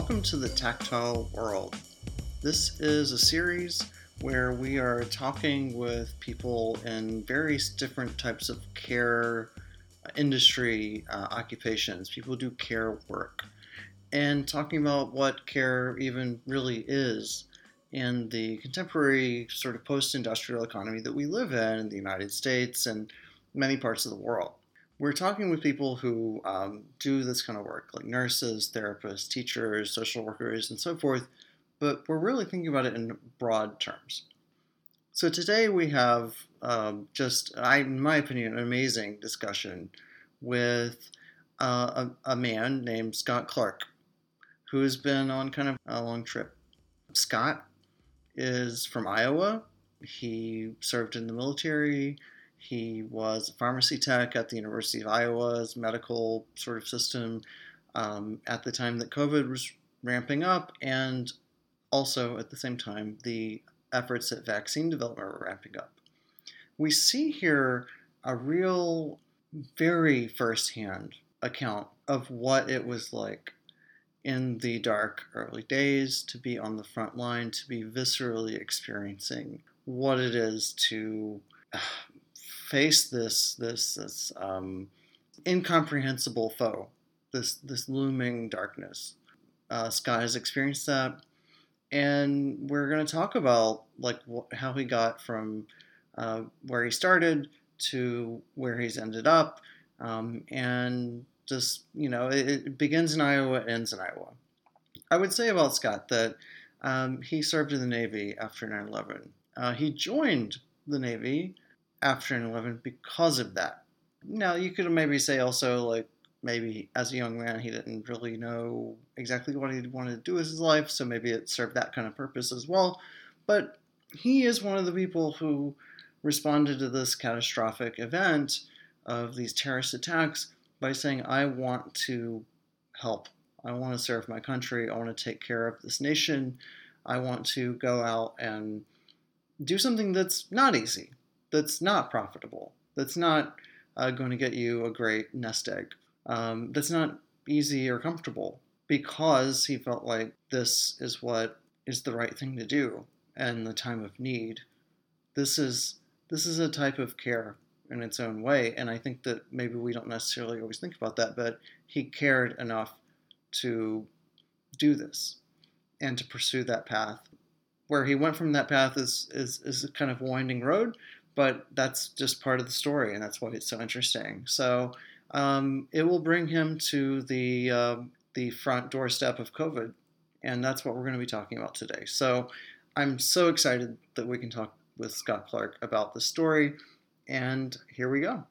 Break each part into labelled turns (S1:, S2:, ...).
S1: Welcome to the Tactile World. This is a series where we are talking with people in various different types of care uh, industry uh, occupations, people do care work, and talking about what care even really is in the contemporary sort of post industrial economy that we live in in the United States and many parts of the world. We're talking with people who um, do this kind of work, like nurses, therapists, teachers, social workers, and so forth, but we're really thinking about it in broad terms. So today we have um, just, I, in my opinion, an amazing discussion with uh, a, a man named Scott Clark, who has been on kind of a long trip. Scott is from Iowa. He served in the military. He was a pharmacy tech at the University of Iowa's medical sort of system um, at the time that COVID was ramping up, and also at the same time, the efforts at vaccine development were ramping up. We see here a real, very firsthand account of what it was like in the dark early days to be on the front line, to be viscerally experiencing what it is to face this this this um, incomprehensible foe, this this looming darkness. Uh, Scott has experienced that, and we're going to talk about like wh- how he got from uh, where he started to where he's ended up, um, and just you know it, it, begins in Iowa, ends in Iowa. I would say about Scott that um, he served in the Navy after 9/11. Uh, he joined the Navy after 9/11 because of that. Now you could maybe say also like maybe as a young man he didn't really know exactly what he wanted to do with his life, so maybe it served that kind of purpose as well. But he is one of the people who responded to this catastrophic event of these terrorist attacks by saying, I want to help. I want to serve my country. I want to take care of this nation. I want to go out and do something that's not easy that's not profitable, that's not uh, going to get you a great nest egg, um, that's not easy or comfortable because he felt like this is what is the right thing to do in the time of need. This is this is a type of care in its own way, and I think that maybe we don't necessarily always think about that, but he cared enough to do this and to pursue that path. Where he went from that path is is, is a kind of winding road, but that's just part of the story, and that's why it's so interesting. So um, it will bring him to the uh, the front doorstep of COVID, and that's what we're going to be talking about today. So I'm so excited that we can talk with Scott Clark about the story, and here we go.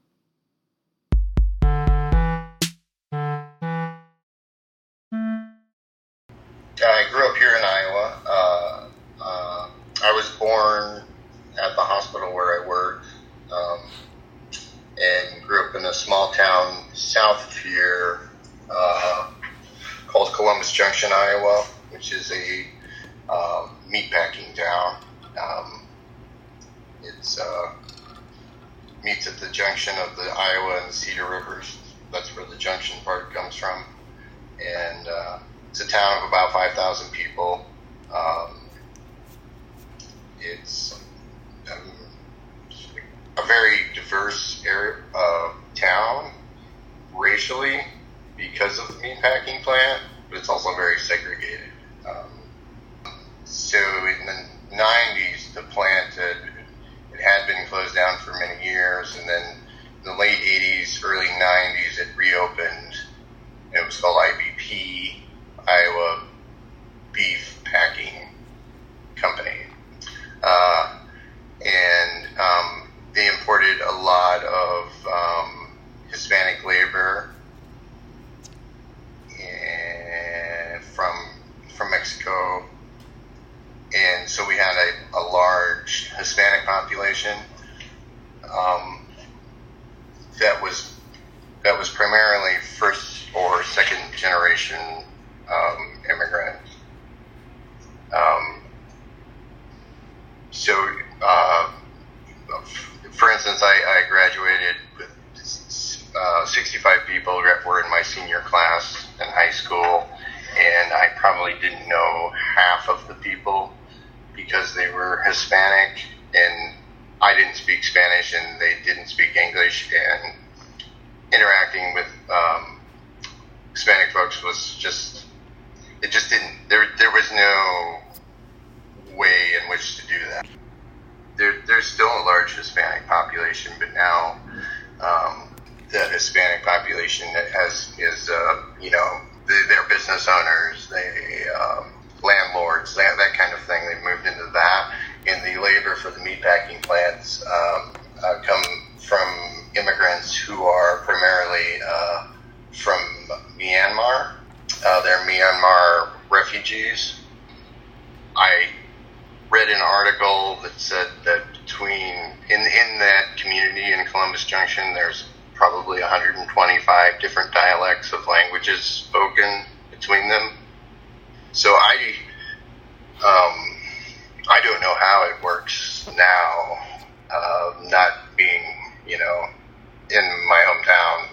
S2: In my hometown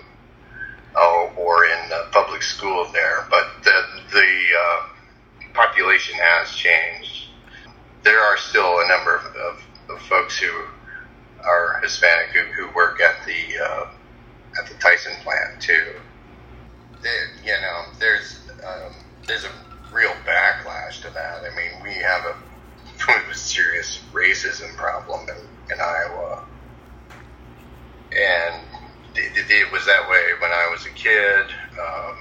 S2: oh, or in the public school there, but the, the uh, population has changed. There are still a number of, of, of folks who are Hispanic who, who work at the uh, at the Tyson plant too. There, you know, there's um, there's a real backlash to that. I mean, we have a serious racism problem in, in Iowa, and it, was that way when I was a kid, um,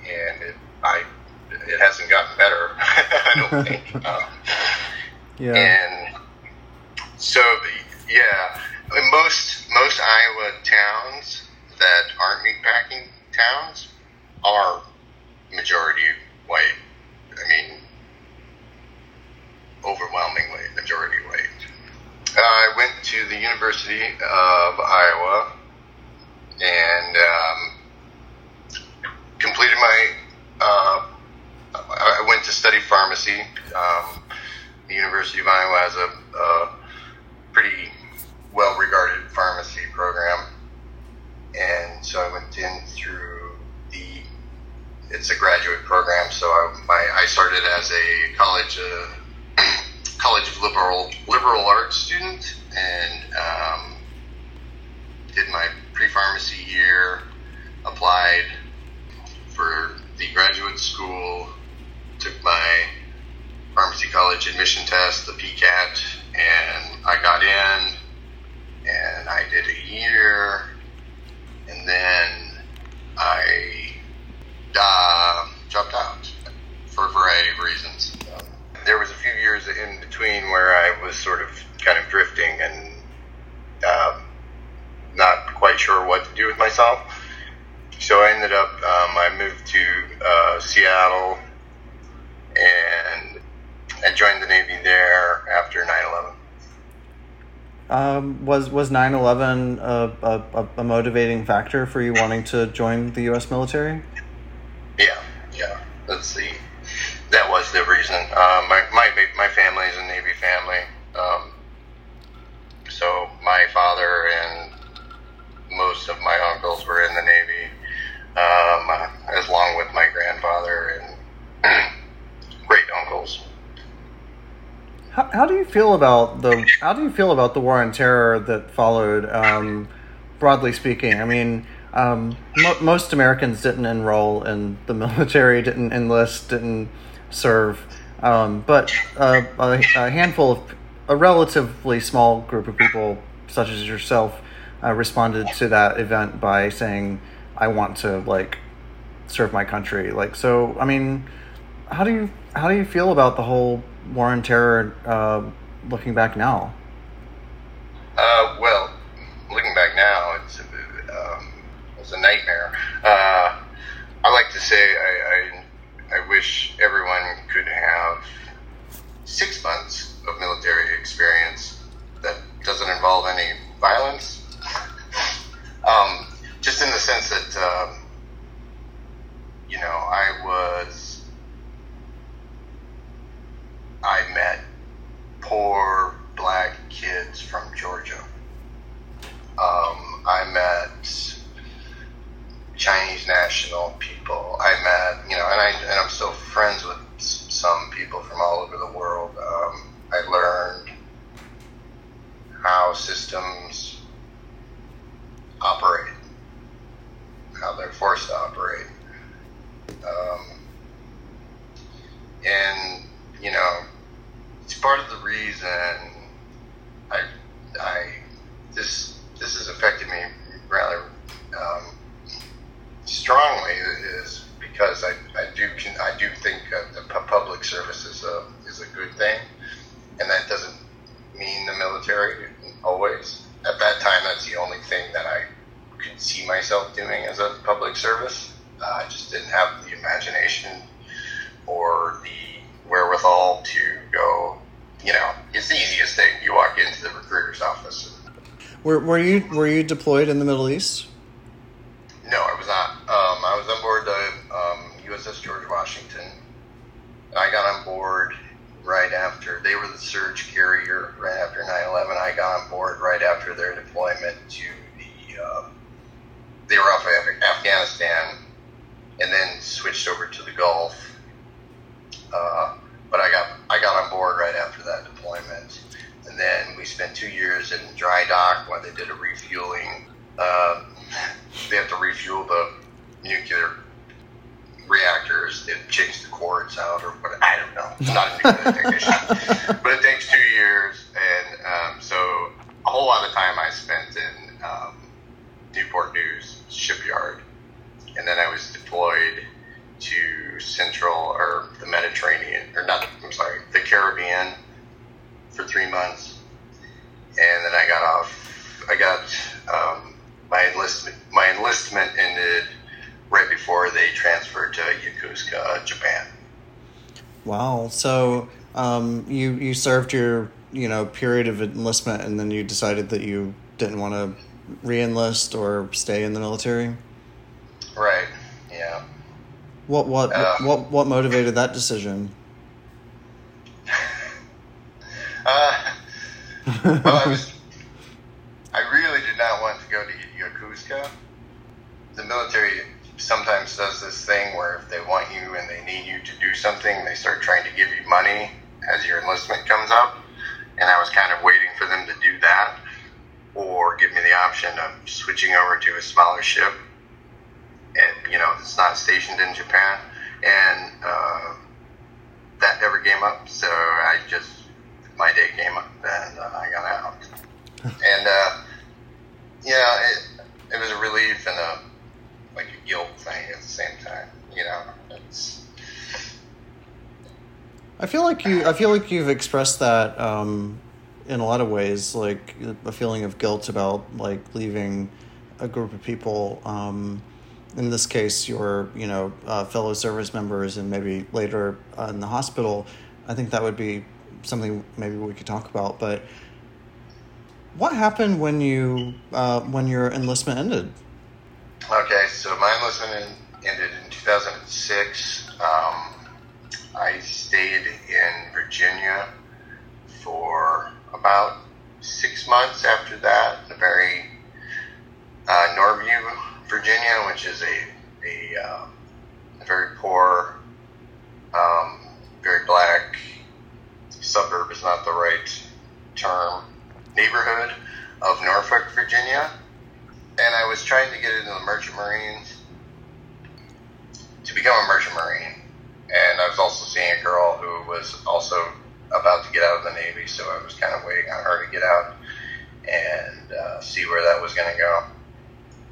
S2: and it, I it hasn't gotten better. I don't think. Um, yeah. And so, yeah, most most Iowa towns that aren't meatpacking towns are majority white. I mean, overwhelmingly majority white. I went to the University of Iowa and um, completed my. Uh, I went to study pharmacy. Um, the University of Iowa has a, a pretty well regarded pharmacy program. And so I went in through the, it's a graduate program. So I, my, I started as a college, uh, college of liberal, liberal arts student and, um, did my pre-pharmacy year, applied for the graduate school, took my pharmacy college admission test, the PCAT, and I got in and I did a year, and then I uh, dropped out for a variety of reasons. Um, there was a few years in between where I was sort of kind of drifting and um, not quite sure what to do with myself. So I ended up, um, I moved to uh, Seattle and I joined the Navy there after 9 11.
S1: Um, was was 9-11 a, a, a, motivating factor for you wanting to join the U.S. military?
S2: Yeah, yeah. Let's see. that was the reason. Uh, my my my family is a Navy family, um, so my father and most of my uncles were in the Navy, um, as long with my grandfather and great uncles.
S1: How, do you feel about the How do you feel about the war on terror that followed? Um, broadly speaking, I mean, um, mo- most Americans didn't enroll in the military, didn't enlist, didn't serve, um, but uh, a, a, handful of a relatively small group of people, such as yourself, uh, responded to that event by saying, "I want to like serve my country." Like, so I mean, how do you how do you feel about the whole war on terror uh, looking back now?
S2: Uh, well, looking back now, it's um, it's a nightmare. Uh, I like to say I, I, I wish everyone could have six months of military experience that doesn't involve any violence. um, just in the sense that um, you know I was I met poor black kids from Georgia. Um, I met Chinese national people. I met, you know, and I and I'm still friends reason I, I this this has affected me rather um, strongly is because I, I do I do think the public service is a is a good thing, and that doesn't mean the military always. At that time, that's the only thing that I could see myself doing as a public service. Uh, I just didn't have the imagination or the wherewithal to go. You know, it's the easiest thing. You walk into the recruiter's office.
S1: Were, were you were you deployed in the Middle East?
S2: No, I was not. Um, I was on board the um, USS George Washington. I got on board right after they were the surge carrier right after 9/11. I got on board right after their deployment to the. Uh, they were off of Afghanistan, and then switched over to the Gulf. Uh, but I got I got on board right after that deployment, and then we spent two years in dry dock while they did a refueling. Uh, they have to refuel the nuclear reactors. They change the cords out or what? I don't know. I'm not a nuclear technician, but it takes two years, and um, so a whole lot of time I spent in um, Newport News shipyard, and then I was deployed to Central or the Mediterranean, or not, I'm sorry, the Caribbean for three months. And then I got off, I got, um, my enlistment, my enlistment ended right before they transferred to Yokosuka, Japan.
S1: Wow. So, um, you, you served your, you know, period of enlistment and then you decided that you didn't want to re-enlist or stay in the military?
S2: Right. Yeah.
S1: What what uh, what what motivated that decision?
S2: Uh, well, I was. I really did not want to go to Yokosuka. The military sometimes does this thing where if they want you and they need you to do something, they start trying to give you money as your enlistment comes up. And I was kind of waiting for them to do that or give me the option of switching over to a smaller ship and you know it's not stationed in Japan, and uh, that never came up. So I just my day came up and uh, I got out, and uh, yeah, it, it was a relief and a like a guilt thing at the same time. You know, it's.
S1: I feel like you. I feel like you've expressed that um, in a lot of ways, like a feeling of guilt about like leaving a group of people. Um, in this case, your you know uh, fellow service members, and maybe later uh, in the hospital, I think that would be something maybe we could talk about. But what happened when you uh, when your enlistment ended?
S2: Okay, so my enlistment ended in 2006. Um, I stayed in Virginia for about six months after that, in a very uh, Norview Virginia, which is a a, uh, a very poor, um, very black suburb is not the right term neighborhood of Norfolk, Virginia, and I was trying to get into the Merchant Marines to become a Merchant Marine, and I was also seeing a girl who was also about to get out of the Navy, so I was kind of waiting on her to get out and uh, see where that was going to go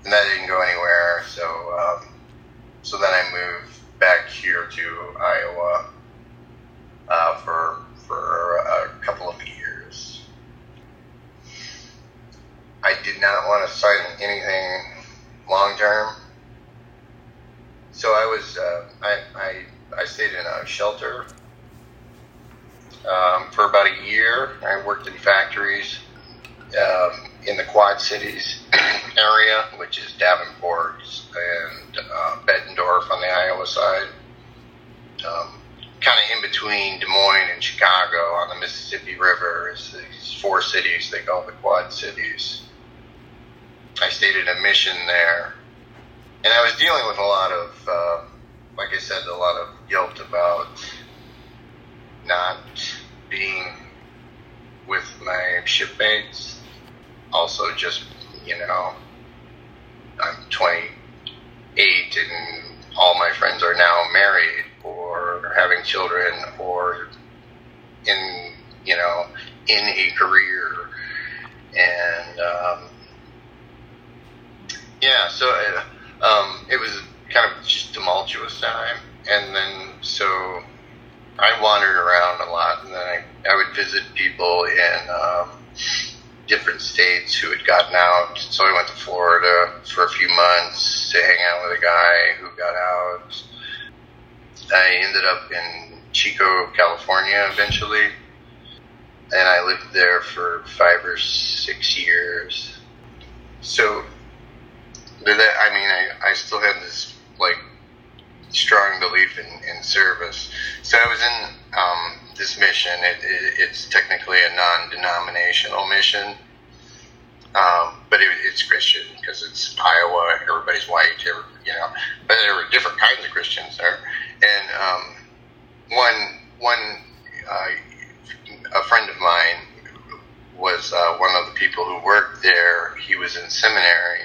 S2: and that didn't go anywhere. So, um, so then I moved back here to Iowa uh, for for a couple of years. I did not want to sign anything long term, so I was uh, I, I I stayed in a shelter um, for about a year. I worked in factories. Um, in the Quad Cities area, which is Davenport and uh, Bettendorf on the Iowa side. Um, kind of in between Des Moines and Chicago on the Mississippi River is these four cities they call the Quad Cities. I stayed in a mission there, and I was dealing with a lot of, uh, like I said, a lot of yelped about not being with my shipmates. Also, just, you know, I'm 28 and all my friends are now married or having children or in, you know, in a career. And, um, yeah, so uh, um, it was kind of just tumultuous time then so I wandered around a lot, and then I, I would visit people in um, different states who had gotten out. So I went to Florida for a few months to hang out with a guy who got out. I ended up in Chico, California eventually, and I lived there for five or six years. So, I mean, I, I still had this like strong belief in, in service. So I was in um, this mission. It, it, it's technically a non-denominational mission, um, but it, it's Christian because it's Iowa. Everybody's white, every, you know. But there were different kinds of Christians there, and um, one one uh, a friend of mine was uh, one of the people who worked there. He was in seminary,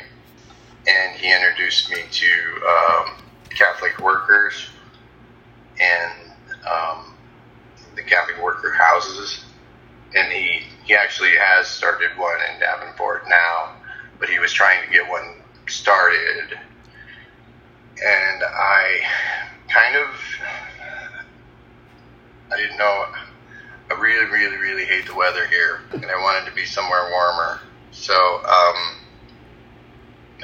S2: and he introduced me to um, Catholic workers and um, the Catholic worker houses. And he, he actually has started one in Davenport now, but he was trying to get one started. And I kind of, I didn't know, I really, really, really hate the weather here, and I wanted to be somewhere warmer. So, um,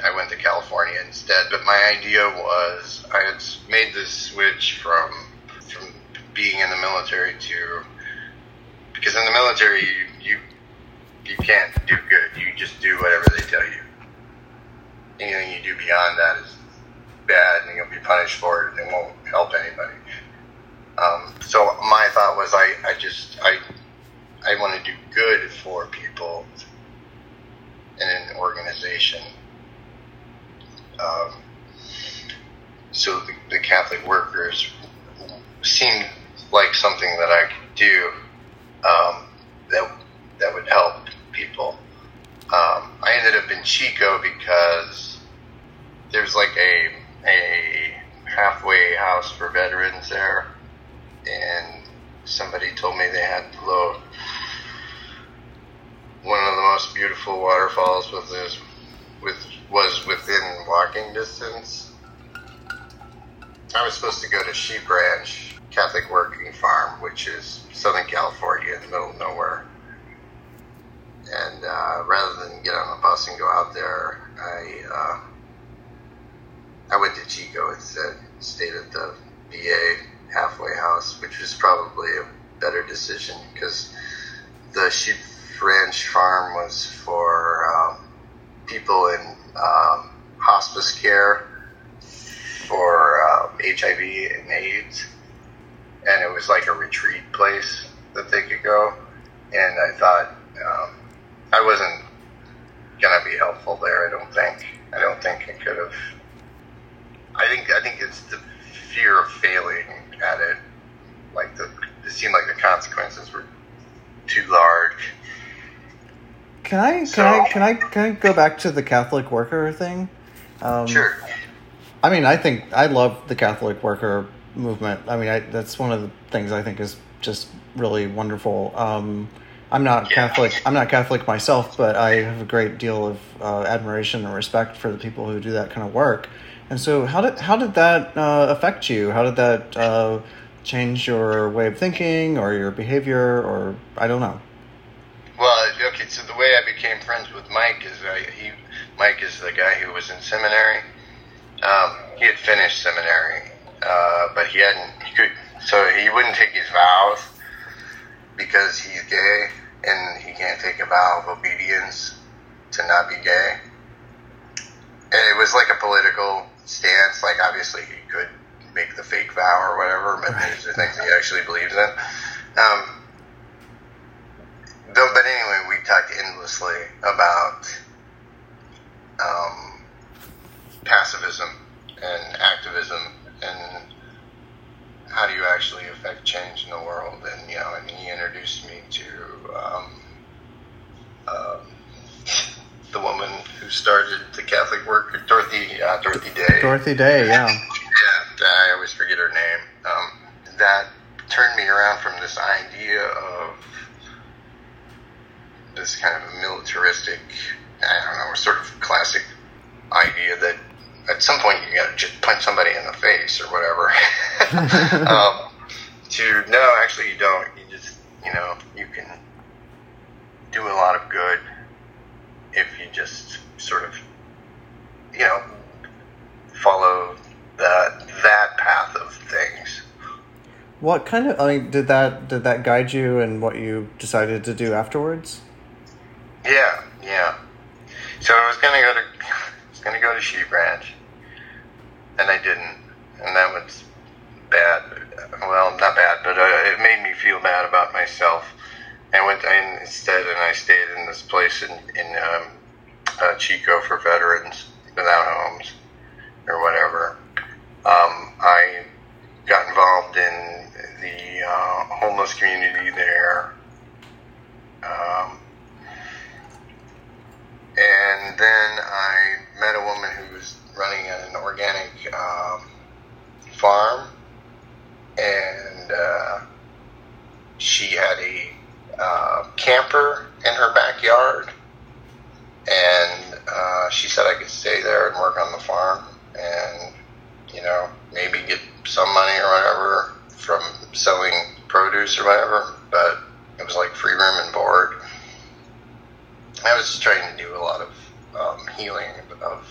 S2: I went to California instead. But my idea was I had made this switch from from being in the military to because in the military you you, you can't do good. You just do whatever they tell you. Anything you do beyond that is bad, and you'll be punished for it, and it won't help anybody. Um, so my thought was I, I just I I want to do good for people in an organization um, so the, the, Catholic workers seemed like something that I could do um, that that would help people. Um, I ended up in Chico because there's like a a halfway house for veterans there, and somebody told me they had below one of the most beautiful waterfalls with this with was within walking distance. I was supposed to go to Sheep Ranch Catholic Working Farm, which is Southern California in the middle of nowhere. And uh, rather than get on a bus and go out there, I uh, I went to Chico instead. Stayed at the VA halfway house, which was probably a better decision because the sheep ranch farm was for um, people in um, hospice care for um, HIV and AIDS, and it was like a retreat place that they could go. And I thought um, I wasn't gonna be helpful there. I don't think. I don't think I could have. I think I think it's the fear of failing at it. Like the it seemed like the consequences were too large
S1: can I can so, I can I can I go back to the Catholic worker thing?
S2: Um, sure.
S1: I mean, I think I love the Catholic worker movement. I mean, I, that's one of the things I think is just really wonderful. Um, I'm not yeah. Catholic. I'm not Catholic myself, but I have a great deal of uh, admiration and respect for the people who do that kind of work. And so, how did how did that uh, affect you? How did that uh, change your way of thinking or your behavior, or I don't know?
S2: Well, okay. So the way I became friends with Mike is I, he, Mike is the guy who was in seminary. Um, he had finished seminary, uh, but he hadn't. He could, so he wouldn't take his vows because he's gay, and he can't take a vow of obedience to not be gay. And it was like a political stance. Like obviously he could make the fake vow or whatever, but these are things he actually believes in. Um, though, but anyway, we talked endlessly about um, pacifism and activism and how do you actually affect change in the world. And you know, and he introduced me to um, um, the woman who started the Catholic work, Dorothy uh, Dorothy Day.
S1: Dorothy Day, yeah.
S2: yeah, I always forget her name. Um, that turned me around from this idea of this kind of militaristic, I don't know, sort of classic idea that at some point you got to just punch somebody in the face or whatever. um, to no, actually, you don't. You just, you know, you can do a lot of good if you just sort of, you know, follow that that path of things.
S1: What kind of I mean, did that did that guide you in what you decided to do afterwards?
S2: Yeah, yeah. So I was gonna go to I was gonna go to Sheep Ranch, and I didn't, and that was bad. Well, not bad, but uh, it made me feel bad about myself. I went in instead, and I stayed in this place in in um, uh, Chico for veterans without homes or whatever. Um, I got involved in the uh, homeless community there. Um, and then I met a woman who was running an organic um, farm, and uh, she had a uh, camper in her backyard, and uh, she said I could stay there and work on the farm, and you know maybe get some money or whatever from selling produce or whatever, but it was like free room and board. I was just trying to do a lot of um, healing of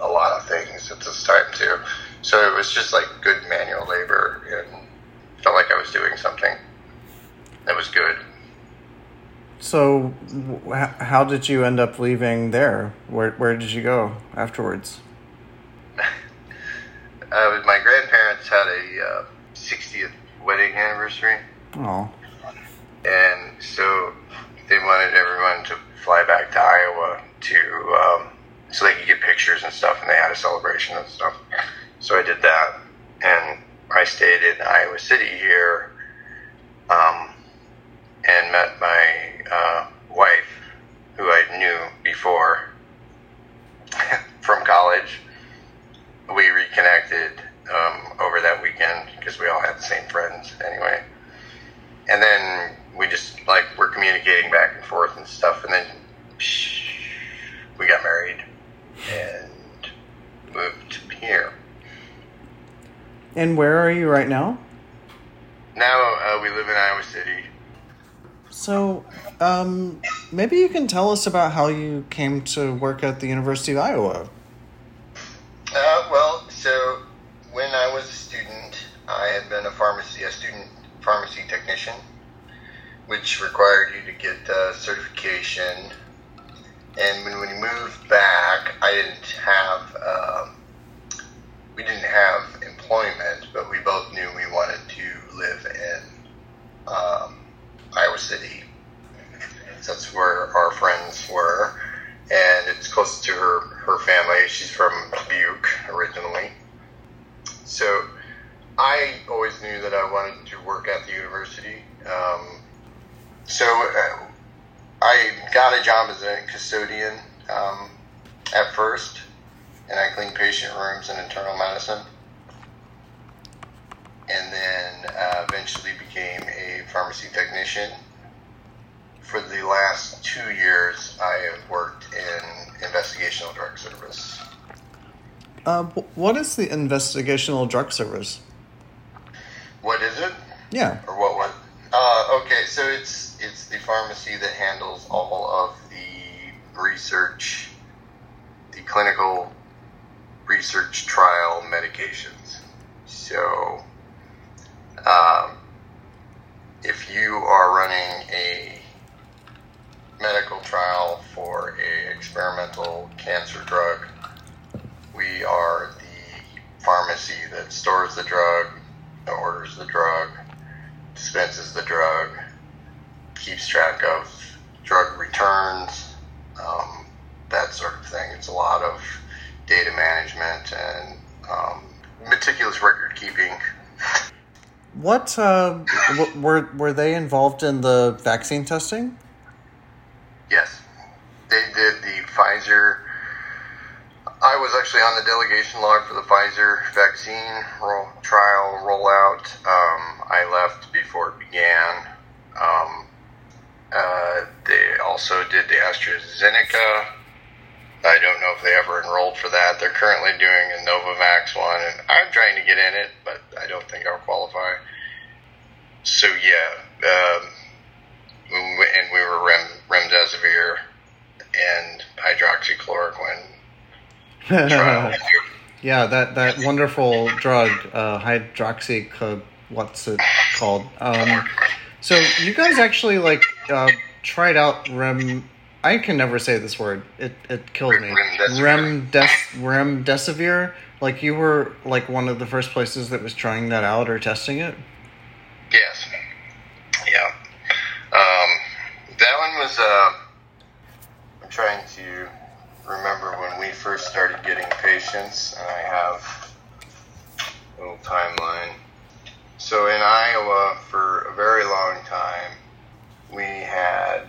S2: a lot of things at this time too. So it was just like good manual labor and felt like I was doing something that was good.
S1: So, how did you end up leaving there? Where Where did you go afterwards?
S2: uh, my grandparents had a uh, 60th wedding anniversary.
S1: Oh.
S2: And so they wanted everyone to fly back to Iowa to um, so they could get pictures and stuff, and they had a celebration and stuff. So I did that, and I stayed in Iowa City here, um, and met my uh, wife, who I knew before from college. We reconnected um, over that weekend because we all had the same friends anyway, and then we just like were communicating back and forth and stuff, and then we got married and moved here.
S1: And where are you right now?
S2: Now uh, we live in Iowa City.
S1: So, um, maybe you can tell us about how you came to work at the University of Iowa.
S2: Uh, well, so when I was a student, I had been a pharmacy, a student pharmacy technician, which required you to get uh, certification and when we moved back, I didn't have um, we didn't have employment, but we both knew we wanted to live in um, Iowa City. That's where our friends were, and it's close to her her family. She's from Buke originally, so I always knew that I wanted to work at the university. Um, so. Uh, I got a job as a custodian um, at first, and I cleaned patient rooms in internal medicine, and then uh, eventually became a pharmacy technician. For the last two years, I have worked in investigational drug service.
S1: Uh, what is the investigational drug service?
S2: What is it?
S1: Yeah.
S2: Or what? What? Uh, okay, so it's it's the pharmacy that handles all of the research, the clinical research trial medications. So, um, if you are running a medical trial for a experimental cancer drug, we are the pharmacy that stores the drug, that orders the drug, dispenses the drug, keeps track of drug returns, um, that sort of thing. It's a lot of data management and um, meticulous record keeping.
S1: What uh, w- were were they involved in the vaccine testing?
S2: Yes, they did the Pfizer. I was actually on the delegation log for the Pfizer vaccine roll, trial rollout. Um, I left before it began. Um, uh, they also did the AstraZeneca I don't know if they ever enrolled for that. They're currently doing a Novavax one, and I'm trying to get in it, but I don't think I'll qualify. So yeah, um, and we were rem, remdesivir and hydroxychloroquine.
S1: yeah, that that wonderful drug, uh, hydroxy, what's it called? Um, so you guys actually like uh, tried out rem. I can never say this word. It it kills me. Remdes remdesivir. Like you were like one of the first places that was trying that out or testing it.
S2: Yes. Yeah. Um, that one was. Uh, I'm trying to remember when we first started getting patients, and I have a little timeline. So in Iowa, for a very long time, we had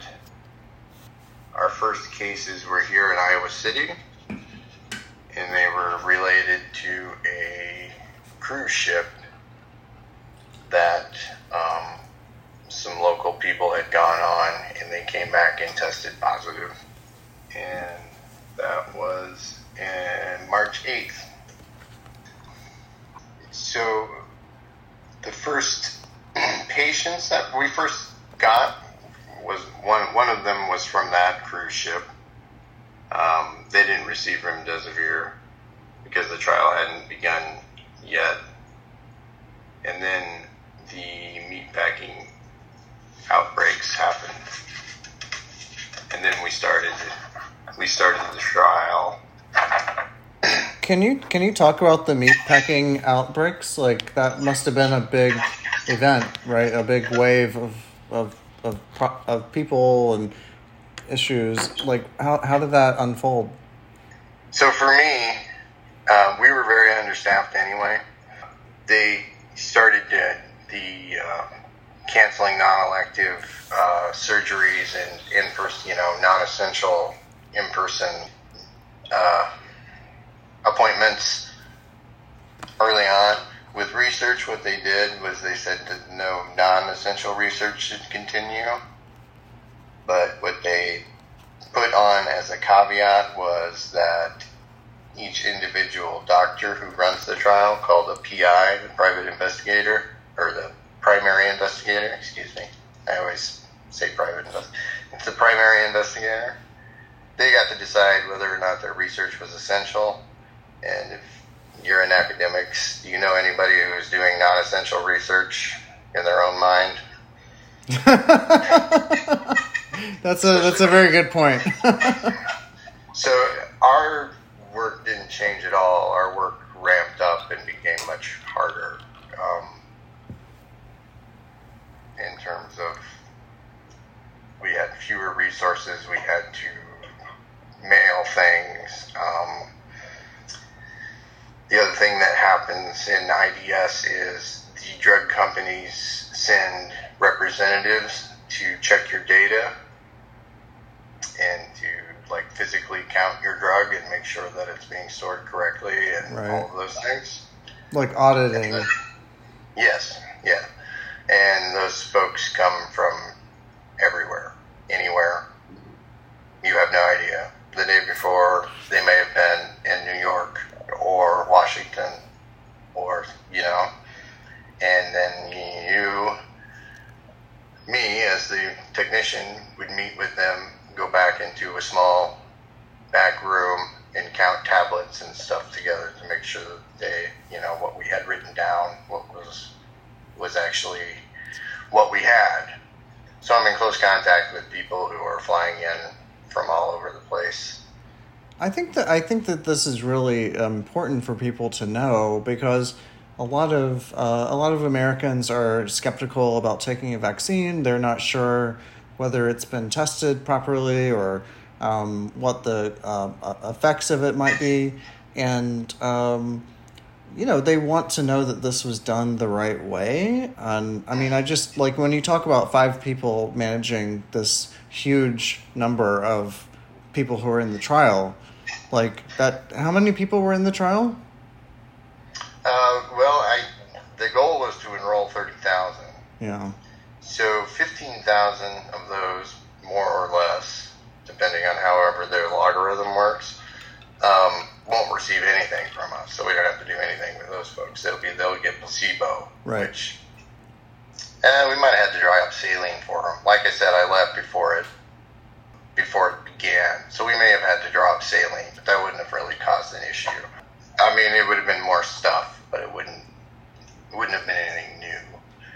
S2: our first cases were here in Iowa City, and they were related to a cruise ship that um, some local people had gone on, and they came back and tested positive. And that was in March 8th. So the first patients that we first got was one one of them was from that cruise ship. Um, they didn't receive remdesivir because the trial hadn't begun yet, and then the meatpacking outbreaks happened, and then we started we started the trial
S1: can you can you talk about the meatpacking outbreaks? Like that must have been a big event, right? A big wave of of of, of people and issues. Like how how did that unfold?
S2: So for me, uh, we were very understaffed anyway. They started uh, the uh, canceling non-elective uh, surgeries and in person, you know, non-essential in-person uh, appointments early on. With research, what they did was they said that no non essential research should continue. But what they put on as a caveat was that each individual doctor who runs the trial, called a PI, the private investigator, or the primary investigator, excuse me. I always say private investigator. It's the primary investigator. They got to decide whether or not their research was essential and if you're in academics, do you know anybody who's doing non essential research in their own mind?
S1: that's a that's a very good point.
S2: so our work didn't change at all. Our work ramped up and became much harder um, in terms of we had fewer resources. We had to mail things. Um, the other thing that happens in IDS is the drug companies send representatives to check your data and to like physically count your drug and make sure that it's being stored correctly and right. all of those things.
S1: Like auditing. Then,
S2: yes, yeah. And those folks come from everywhere, anywhere. You have no idea. The day before, they may have been in New York or Washington or, you know, and then you, me as the technician, would meet with them, go back into a small back room and count tablets and stuff together to make sure that they, you know, what we had written down, what was was actually what we had. So I'm in close contact with people who are flying in from all over the place
S1: I think that I think that this is really important for people to know because a lot of uh, a lot of Americans are skeptical about taking a vaccine. They're not sure whether it's been tested properly or um, what the uh, effects of it might be, and um, you know they want to know that this was done the right way. And I mean, I just like when you talk about five people managing this huge number of people who are in the trial like that. How many people were in the trial?
S2: Uh, well, I the goal was to enroll thirty thousand.
S1: Yeah.
S2: So fifteen thousand of those, more or less, depending on however their logarithm works, um, won't receive anything from us, so we don't have to do anything with those folks. They'll be they'll get placebo,
S1: Right.
S2: which eh, we might have had to dry up saline for them. Like I said, I left before it before it began, so we may have had to draw up saline, but that wouldn't have really caused an issue. I mean, it would have been more stuff, but it wouldn't it wouldn't have been anything new.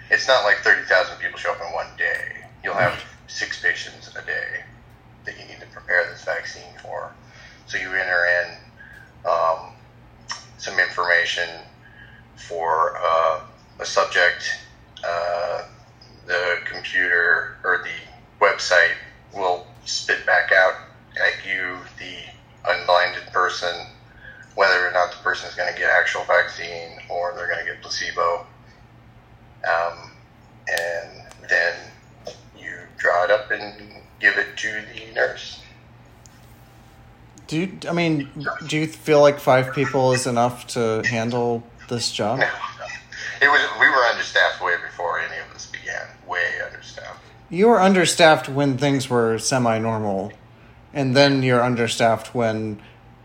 S2: It's not like thirty thousand people show up in one day. You'll have six patients a day that you need to prepare this vaccine for. So you enter in um, some information for uh, a subject. Uh, the computer or the website will spit back out at you, the unblinded person, whether or not the person is going to get actual vaccine or they're going to get placebo. Um, and then you draw it up and give it to the nurse.
S1: Do you, I mean, do you feel like five people is enough to handle this job?
S2: It was we were understaffed way before any of this began. Way understaffed.
S1: You were understaffed when things were semi-normal, and then you're understaffed when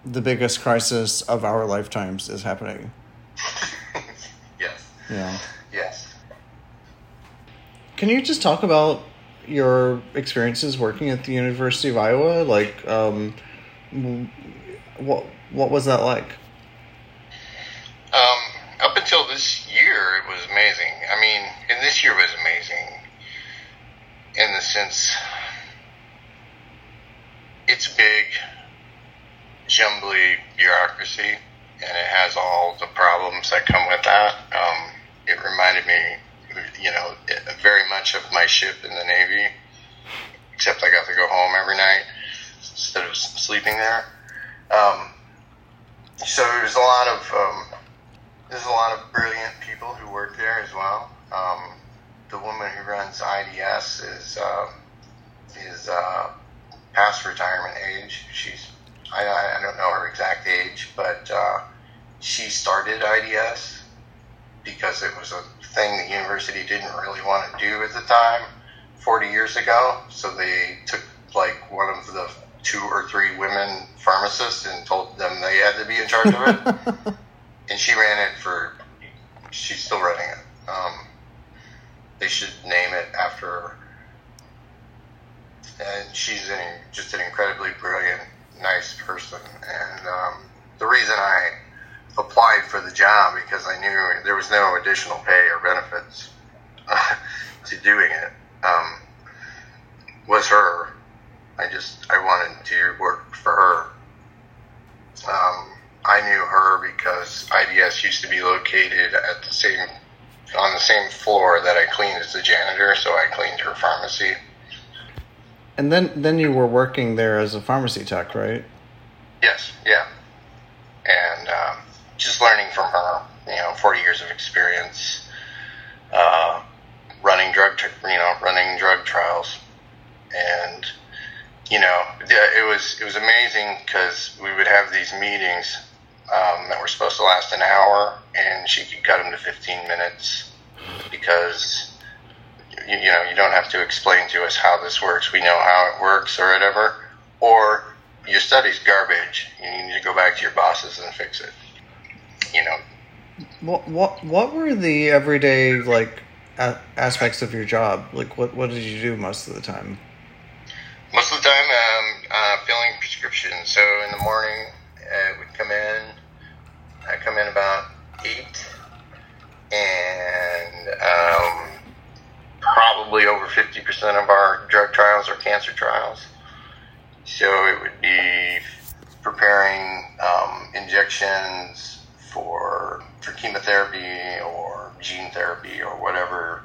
S1: the biggest crisis of our lifetimes is happening.
S2: yes.
S1: Yeah.
S2: Yes.
S1: Can you just talk about your experiences working at the University of Iowa? Like, um, what what was that like?
S2: Um, up until this year, it was amazing. I mean, and this year was amazing in the sense it's big, jumbly bureaucracy, and it has all the problems that come with that. Um, it reminded me, you know, very much of my ship in the Navy, except I got to go home every night instead of sleeping there. Um, so there's a lot of um, there's a lot of brilliant people who work there as well. Um, the woman who runs IDS is uh, is uh, past retirement age. She's I, I don't know her exact age, but uh, she started IDS because it was a thing the university didn't really want to do at the time, 40 years ago. So they took like one of the two or three women pharmacists and told them they had to be in charge of it. and she ran it for. She's still running it. Um, they should name it after her. And she's an, just an incredibly brilliant, nice person. And um, the reason I applied for the job because I knew there was no additional pay or benefits uh, to doing it um, was her. I just I wanted to work for her. Um, I knew her because IDS used to be located at the same on the same floor that I cleaned as the janitor, so I cleaned her pharmacy.
S1: And then then you were working there as a pharmacy tech, right?
S2: Yes, yeah, and um, just learning from her. You know, forty years of experience, uh, running drug, tr- you know, running drug trials, you know, it was it was amazing because we would have these meetings um, that were supposed to last an hour, and she could cut them to fifteen minutes because you, you know you don't have to explain to us how this works. We know how it works or whatever, or your study's garbage. You need to go back to your bosses and fix it. You know,
S1: What what what were the everyday like aspects of your job? Like what what did you do most of the time?
S2: Most of the time, um, uh, filling prescriptions. So in the morning, uh, we'd come in. I come in about eight, and um, probably over fifty percent of our drug trials are cancer trials. So it would be preparing um, injections for for chemotherapy or gene therapy or whatever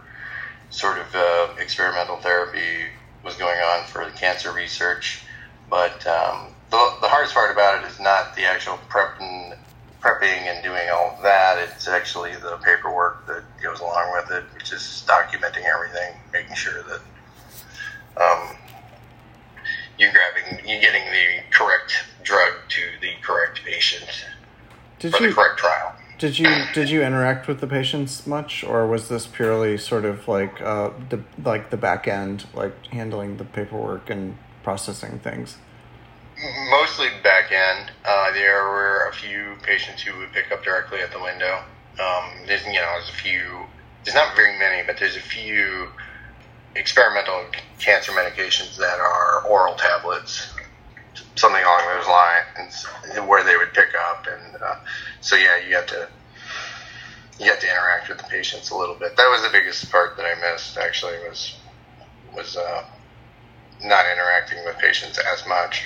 S2: sort of uh, experimental therapy was going on for the cancer research. But um, the, the hardest part about it is not the actual prepping, prepping and doing all of that. It's actually the paperwork that goes along with it, which is documenting everything, making sure that um, you're grabbing, you're getting the correct drug to the correct patient
S1: Did
S2: for the correct trial.
S1: Did you did you interact with the patients much, or was this purely sort of like uh, the like the back end, like handling the paperwork and processing things?
S2: mostly back end. Uh, there were a few patients who would pick up directly at the window. Um, there's you know there's a few. There's not very many, but there's a few experimental cancer medications that are oral tablets, something along those lines, and where they would pick up. And uh, so yeah, you have to you have to interact with the patients a little bit. That was the biggest part that I missed. Actually, was was uh, not interacting with patients as much.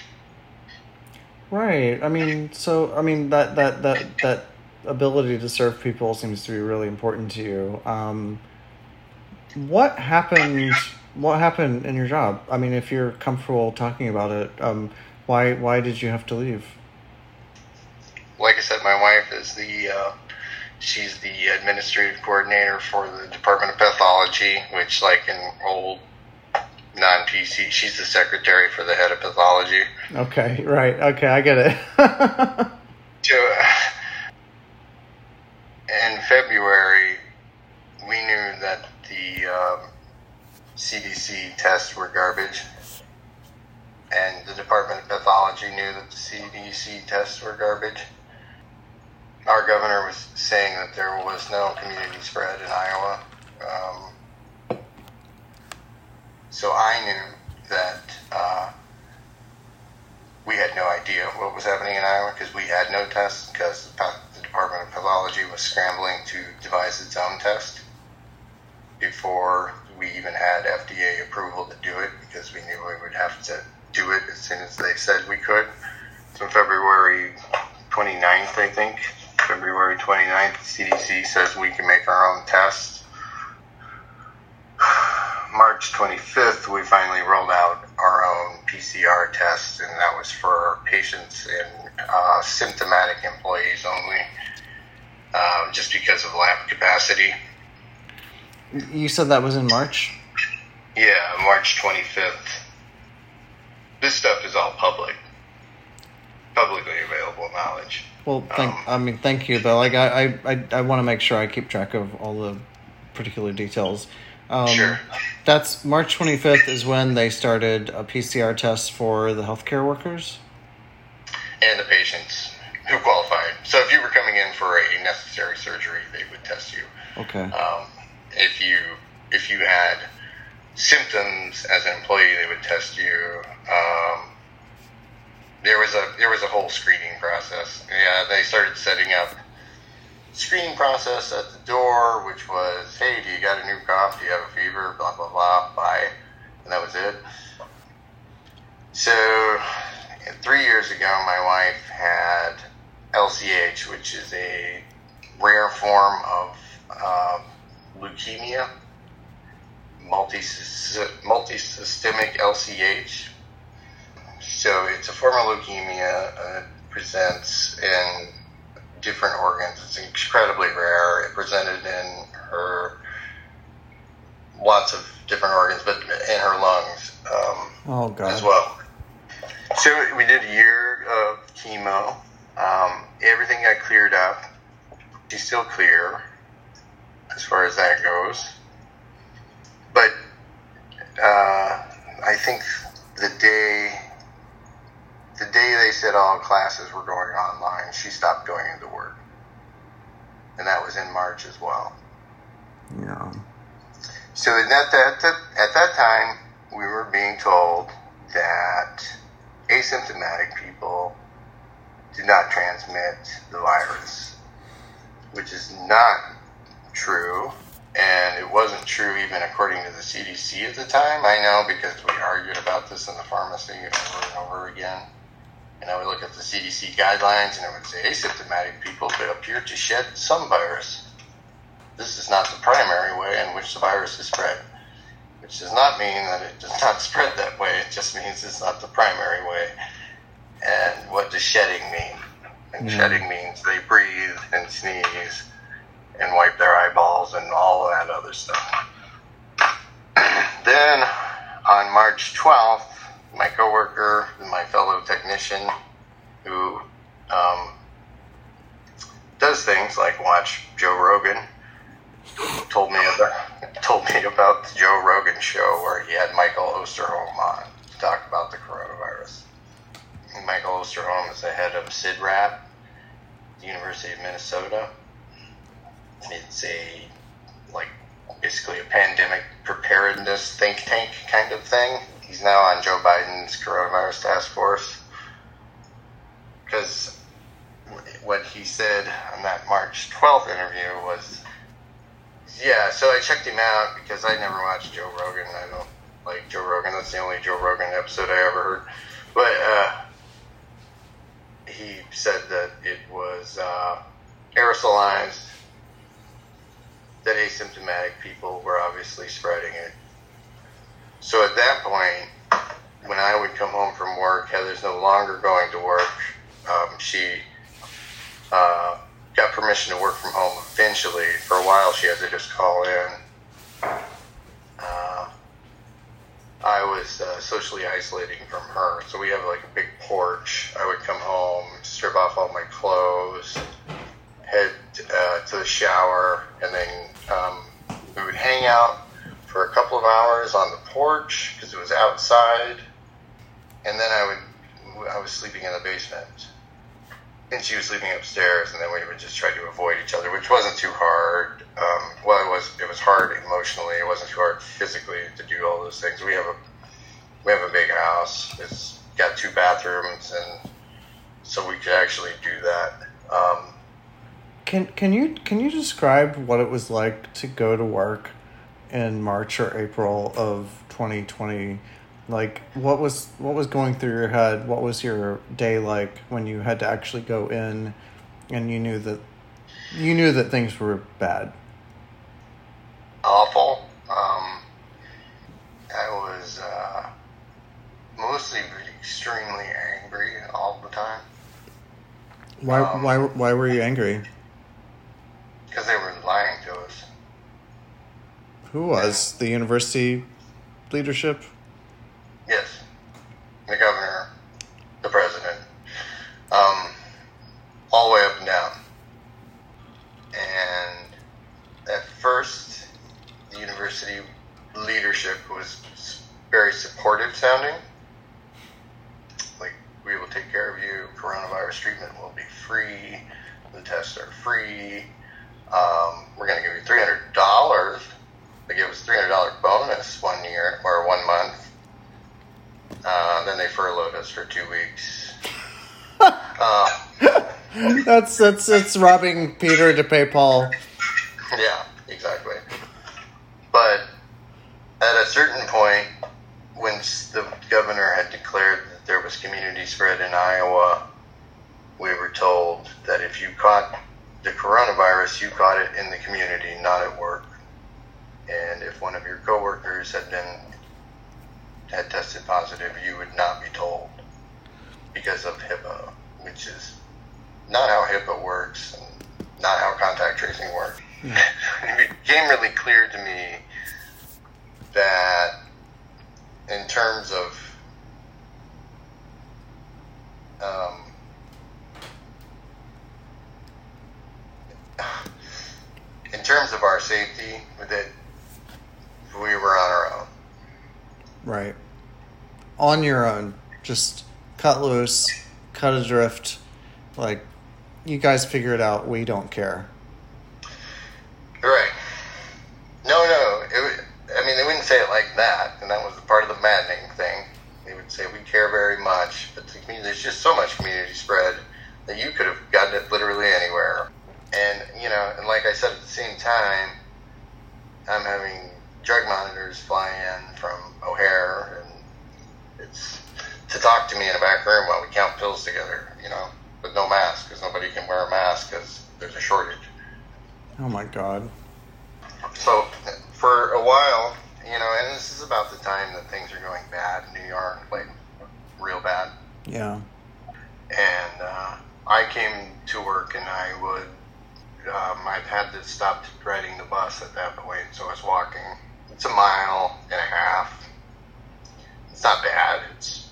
S1: Right. I mean, so I mean that that that that ability to serve people seems to be really important to you. Um, what happened? What happened in your job? I mean, if you're comfortable talking about it, um, why why did you have to leave?
S2: Like I said, my wife is the uh, she's the administrative coordinator for the Department of Pathology, which, like in old non-PC. She's the secretary for the head of pathology.
S1: Okay, right. Okay, I get it.
S2: so, in February, we knew that the um, CDC tests were garbage, and the Department of Pathology knew that the CDC tests were garbage. Our governor was saying that there was no community spread in Iowa. Um, so I knew that uh, we had no idea what was happening in Iowa because we had no tests because the Department of Pathology was scrambling to devise its own test before we even had FDA approval to do it because we knew we would have to do it as soon as they said we could. So February 29th, I think, February 29th, CDC says we can make our own tests March 25th, we finally rolled out our own PCR test, and that was for patients and uh, symptomatic employees only, um, just because of lab capacity.
S1: You said that was in March?
S2: Yeah, March 25th. This stuff is all public, publicly available knowledge.
S1: Well, thank, um, I mean, thank you, though. Like, I, I, I, want to make sure I keep track of all the particular details.
S2: Um, sure.
S1: That's March 25th is when they started a PCR test for the healthcare workers
S2: and the patients who qualified. So if you were coming in for a necessary surgery, they would test you.
S1: Okay.
S2: Um, if you if you had symptoms as an employee, they would test you. There was a there was a whole screening process. Yeah, they started setting up screening process at the door, which was, hey, do you got a new cough? Do you have a fever? Blah, blah, blah. Bye. And that was it. So, three years ago, my wife had LCH, which is a rare form of uh, leukemia, multi multisystemic LCH. So, it's a form of leukemia. Uh, presents in different organs. It's incredibly rare. It presented in her lots of different organs, but in her lungs um,
S1: oh, God.
S2: as well. So we did a year of chemo. Um, everything got cleared up. She's still clear as far as that goes. But uh, I think the day the day they said all classes were going online, she stopped going into work. And that was in March as well.
S1: Yeah.
S2: So at that, that, at that time, we were being told that asymptomatic people do not transmit the virus, which is not true. And it wasn't true even according to the CDC at the time. I know because we argued about this in the pharmacy over and over again. And I would look at the CDC guidelines and it would say asymptomatic people could appear to shed some virus. This is not the primary way in which the virus is spread, which does not mean that it does not spread that way. It just means it's not the primary way. And what does shedding mean? And mm-hmm. shedding means they breathe and sneeze and wipe their eyeballs and all of that other stuff. then on March 12th, my coworker, my fellow technician, who um, does things like watch Joe Rogan, told me about told me about the Joe Rogan show where he had Michael Osterholm on to talk about the coronavirus. Michael Osterholm is the head of CIDRAP, the University of Minnesota. It's a like basically a pandemic preparedness think tank kind of thing. He's now on Joe Biden's coronavirus task force because what he said on that March 12th interview was, yeah. So I checked him out because I never watched Joe Rogan. I don't like Joe Rogan. That's the only Joe Rogan episode I ever heard. But uh, he said that it was uh, aerosolized, that asymptomatic people were obviously spreading it. So at that point, when I would come home from work, Heather's no longer going to work. Um, she uh, got permission to work from home eventually. For a while, she had to just call in. Uh, I was uh, socially isolating from her, so we have like a big porch. I would come home, strip off all my clothes, head uh, to the shower, and then um, we would hang out for a couple of hours on the porch because it was outside, and then I would I was sleeping in the basement, and she was sleeping upstairs, and then we would just try to avoid each other, which wasn't too hard. Um, well, it was it was hard emotionally. It wasn't too hard physically to do all those things. We have a we have a big house. It's got two bathrooms, and so we could actually do that. Um,
S1: can can you can you describe what it was like to go to work in March or April of twenty twenty? Like what was what was going through your head? What was your day like when you had to actually go in, and you knew that you knew that things were bad?
S2: awful. Um, I was uh, mostly extremely angry all the time.
S1: Why um, why why were you angry?
S2: Because they were lying to us.
S1: Who was the university leadership?
S2: Yes, the governor, the president, um, all the way up and down. And at first, the university leadership was very supportive sounding. Like, we will take care of you, coronavirus treatment will be free, the tests are free, um, we're going to give you $300. They gave us $300 bonus one year, or one month. Uh, then they furloughed us for two weeks.
S1: uh, that's that's that's robbing Peter to pay Paul.
S2: Yeah, exactly. But at a certain point, when the governor had declared that there was community spread in Iowa, we were told that if you caught the coronavirus, you caught it in the community, not at work. And if one of your coworkers had been had tested positive, you would not be told because of HIPAA, which is not how HIPAA works and not how contact tracing works. Yeah. it became really clear to me that in terms of um, in terms of our safety, that we were on our own.
S1: Right. On your own. Just cut loose, cut adrift. Like, you guys figure it out. We don't care.
S2: Right. No, no. It, I mean, they wouldn't say it like that, and that was part of the maddening thing. They would say we care very much, but the there's just so much community spread that you could have gotten it literally anywhere. And you know, and like I said, at the same time, I'm having drug monitors fly in from O'Hare, and it's to talk to me in a back room while we count pills together. You know, with no mask because nobody can wear a mask because there's a shortage.
S1: Oh my god.
S2: So for a while, you know, and this is about the time that things are going bad in New York, like real bad.
S1: Yeah.
S2: And uh, I came to work and I would, um, I had to stop riding the bus at that point, so I was walking. It's a mile and a half. It's not bad. It's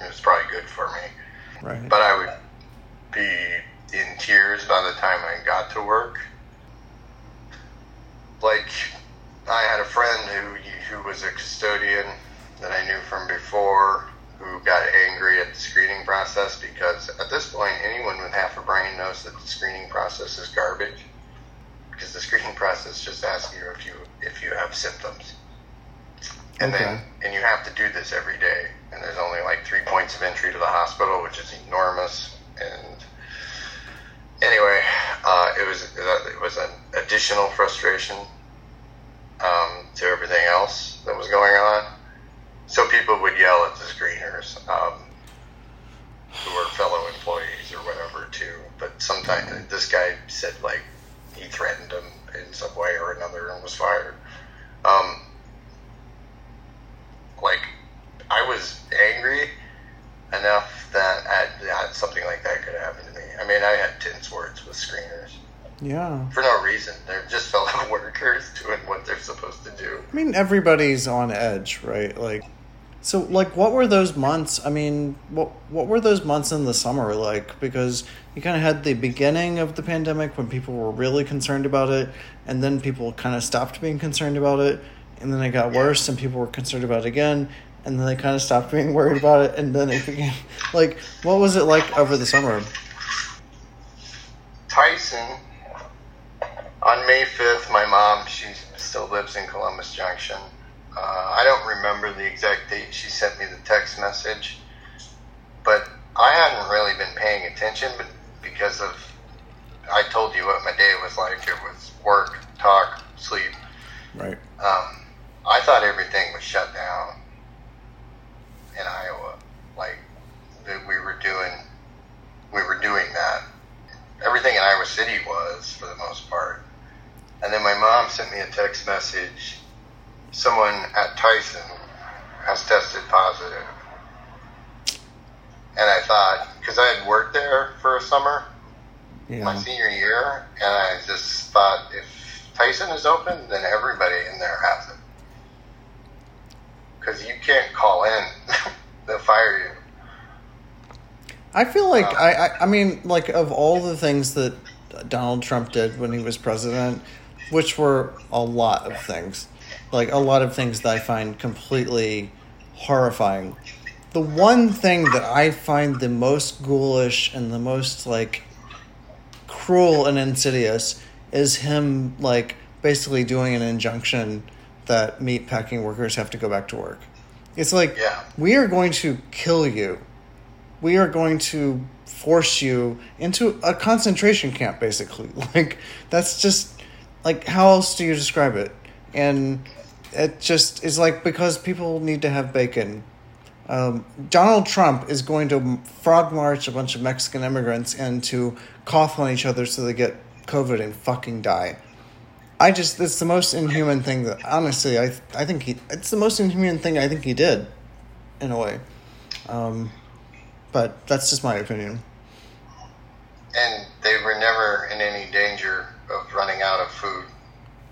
S2: it's probably good for me.
S1: Right.
S2: But I would be in tears by the time I got to work. Like I had a friend who who was a custodian that I knew from before who got angry at the screening process because at this point, anyone with half a brain knows that the screening process is garbage. Because the screening process just asks you if you if you have symptoms, and
S1: Okay.
S2: then and you have to do this every day. And there's only like three points of entry to the hospital, which is enormous. And anyway, uh, it was it was an additional frustration um, to everything else that was going on. So people would yell at the screeners, um, who were fellow employees or whatever too. But sometimes this guy said like he threatened them in some way or another and was fired. Um, like I was angry enough that, I, that something like that could happen to me. I mean, I had tense words with screeners
S1: Yeah.
S2: for no reason. They're just fellow workers doing what they're supposed to do.
S1: I mean, everybody's on edge, right? Like, so, like, what were those months? I mean, what what were those months in the summer like? Because you kind of had the beginning of the pandemic when people were really concerned about it, and then people kind of stopped being concerned about it, and then it got worse, and people were concerned about it again, and then they kind of stopped being worried about it, and then it began. Like, what was it like over the summer?
S2: Tyson, on May 5th, my mom, she still lives in Columbus Junction. Uh, I don't remember the exact date she sent me the text message, but I hadn't really been paying attention but because of, I told you what my day was like. It was work, talk, sleep.
S1: Right.
S2: Um, I thought everything was shut down in Iowa. Like that we were doing, we were doing that. Everything in Iowa City was for the most part. And then my mom sent me a text message. Someone at Tyson has tested positive. And I thought, because I had worked there for a summer, my senior year, and I just thought if Tyson is open, then everybody in there has it. Because you can't call in, they'll fire you.
S1: I feel like um, I, I I mean like of all the things that Donald Trump did when he was president, which were a lot of things, like a lot of things that I find completely horrifying. The one thing that I find the most ghoulish and the most like cruel and insidious is him like basically doing an injunction that meat packing workers have to go back to work. It's like
S2: Yeah.
S1: we are going to kill you. We are going to force you into a concentration camp basically. Like that's just like how else do you describe it? And it just is like because people need to have bacon. Um, donald trump is going to frog march a bunch of mexican immigrants and to cough on each other so they get covid and fucking die i just it's the most inhuman thing that honestly i i think he it's the most inhuman thing i think he did in a way um, but that's just my opinion.
S2: And they were never in any danger of running out of food.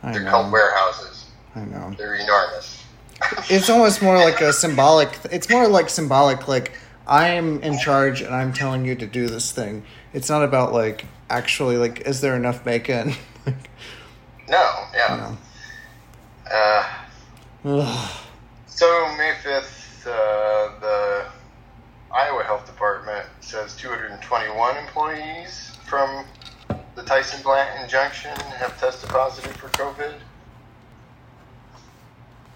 S1: I
S2: They're
S1: know.
S2: called warehouses.
S1: I know.
S2: They're enormous.
S1: It's almost more like a symbolic. It's more like symbolic. Like I am in charge and I'm telling you to do this thing. It's not about like actually like is there enough bacon?
S2: No,
S1: you
S2: yeah.
S1: know.
S2: Uh, so May 5th, uh, the Iowa Health Department says 221 employees from the Tyson plant in Junction have tested positive for COVID.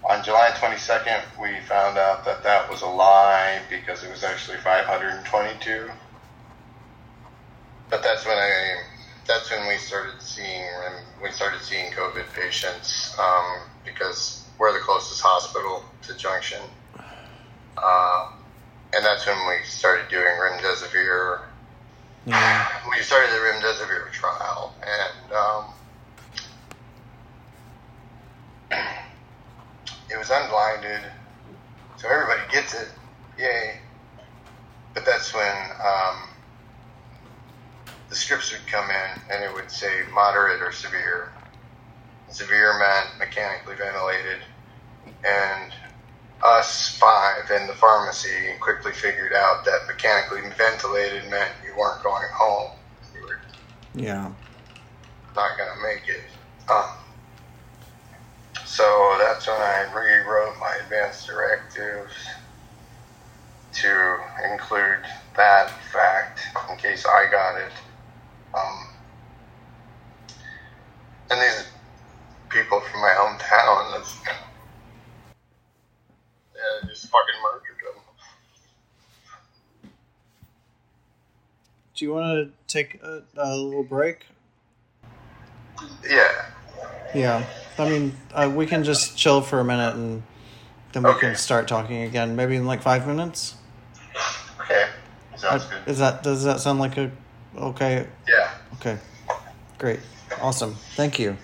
S2: On July 22nd, we found out that that was a lie because it was actually 522. But that's when I, that's when we started seeing, we started seeing COVID patients, um, because we're the closest hospital to Junction. Uh, and that's when we started doing remdesivir.
S1: Yeah.
S2: We started the remdesivir trial, and um, it was unblinded, so everybody gets it. Yay! But that's when um, the scripts would come in, and it would say moderate or severe. Severe meant mechanically ventilated, and us five in the pharmacy quickly figured out that mechanically ventilated meant you weren't going home. You were
S1: Yeah.
S2: not going to make it. Um, so that's when I rewrote my advanced directives to include that fact in case I got it. Um, and these people from my hometown, that's, yeah, just fucking murdered them.
S1: Do you want to take a, a little break?
S2: Yeah.
S1: Yeah. I mean, uh, we can just chill for a minute and then we
S2: Okay.
S1: can start talking again. Maybe in like five minutes.
S2: Okay. Sounds good.
S1: Is that does that sound like a okay?
S2: Yeah.
S1: Okay, great, awesome. Thank you.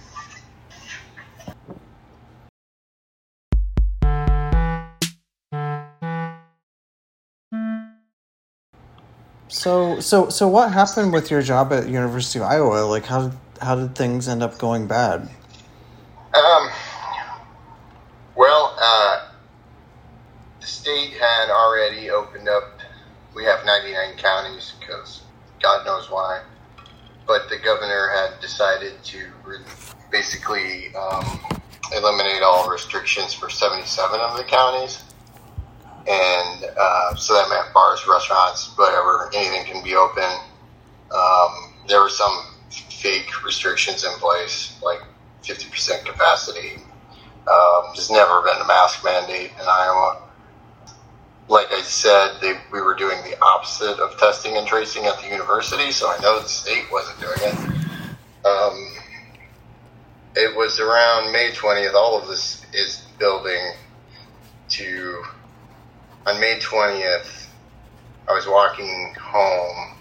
S1: So so so what happened with your job at University of Iowa? Like how did, how did things end up going bad?
S2: Um, well, uh, the state had already opened up. We have 99 counties because God knows why. But the governor had decided to re- basically um, eliminate restrictions for 77 of the counties. And uh, so that meant bars, restaurants, whatever, anything can be open. Um, there were some fake restrictions in place, like 50% capacity. Um, there's never been a mask mandate in Iowa. Like I said, they, we were doing the opposite of testing and tracing at the university, so I know the state wasn't doing it. Um, it was around May 20th. All of this is building to. On May 20th, I was walking home,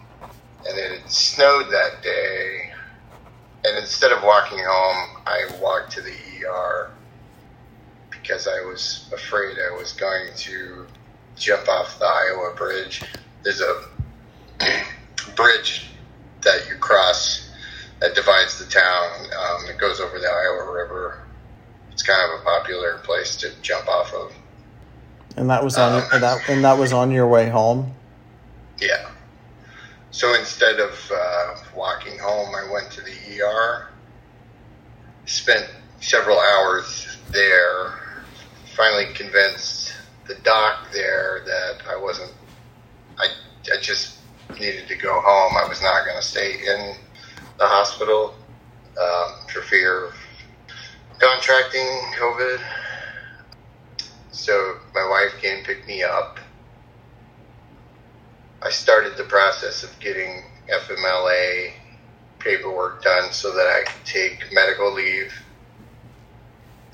S2: and it had snowed that day. And instead of walking home, I walked to the ER because I was afraid I was going to jump off the Iowa Bridge. There's a bridge that you cross that divides the town. Um, it goes over the Iowa River. It's kind of a popular place to jump off of.
S1: And that was on and that and that was on your way home.
S2: Yeah. So instead of uh, walking home, I went to the ER. Spent several hours there. Finally convinced the doc there that I wasn't. I I just needed to go home. I was not going to stay in the hospital um, for fear of contracting COVID. So my wife came pick me up. I started the process of getting FMLA paperwork done so that I could take medical leave.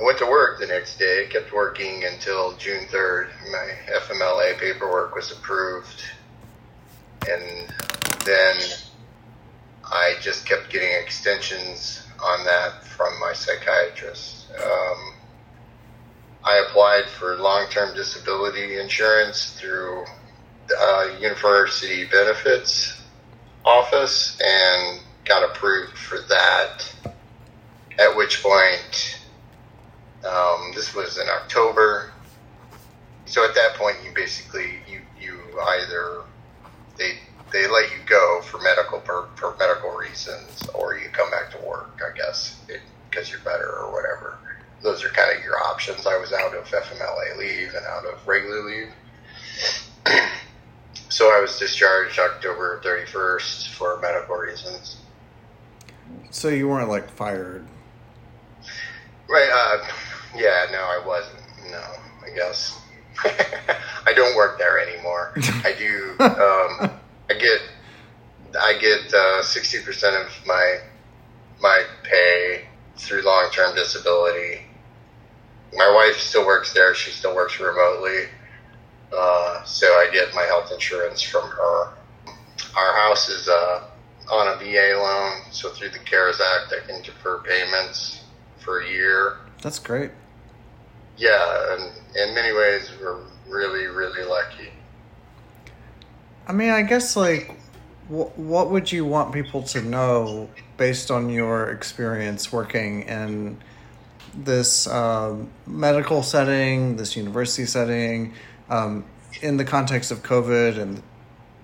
S2: I went to work the next day, kept working until June 3rd. My FMLA paperwork was approved. And then I just kept getting extensions on that from my psychiatrist. Um, I applied for long term disability insurance through uh, University Benefits Office and got approved for that. At which point, um, this was in October. So at that point, you basically you you either they they let you go for medical for, for medical reasons, or you come back to work. I guess because you're better or whatever. Those are kind of your options. I was out of FMLA leave and out of regular leave. so I was discharged October 31st for medical reasons.
S1: So you weren't like fired.
S2: Right. Uh, yeah. No, I wasn't. No, I guess. I don't work there anymore. I do. Um, I get. I get sixty percent of my my pay through long term disability. My wife still works there. She still works remotely. Uh, so I get my health insurance from her. Our house is uh, on a VA loan, so through the CARES Act, I can defer payments for a year.
S1: That's great.
S2: Yeah, and in many ways, we're really, really lucky.
S1: I mean, I guess like, wh- what would you want people to know based on your experience working in this um, medical setting, this university setting, um, in the context of COVID and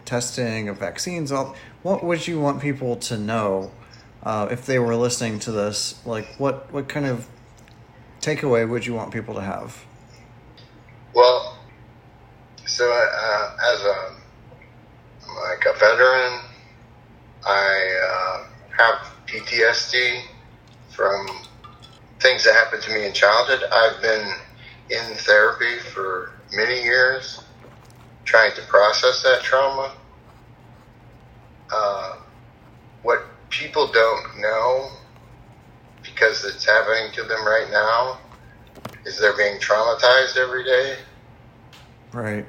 S1: testing of vaccines? All, what would you want people to know uh, if they were listening to this? Like, what what kind of takeaway would you want people to have?
S2: Well, So, uh, as a like a veteran, I uh, have PTSD from things that happened to me in childhood. I've been in therapy for many years, trying to process that trauma. Uh, what people don't know, because it's happening to them right now, is they're being traumatized every day.
S1: Right.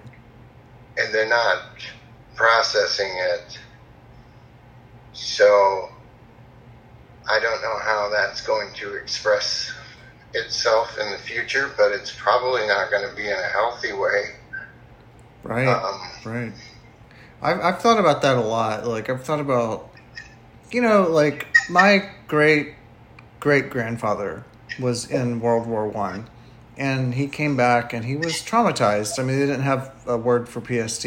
S2: And they're not processing it. So I don't know how that's going to express itself in the future, but it's probably not going to be in a healthy way.
S1: Right. Um, right. I've, I've thought about that a lot. Like, I've thought about, you know, like my great great grandfather was in World War One, and he came back and he was traumatized. I mean, they didn't have a word for PST,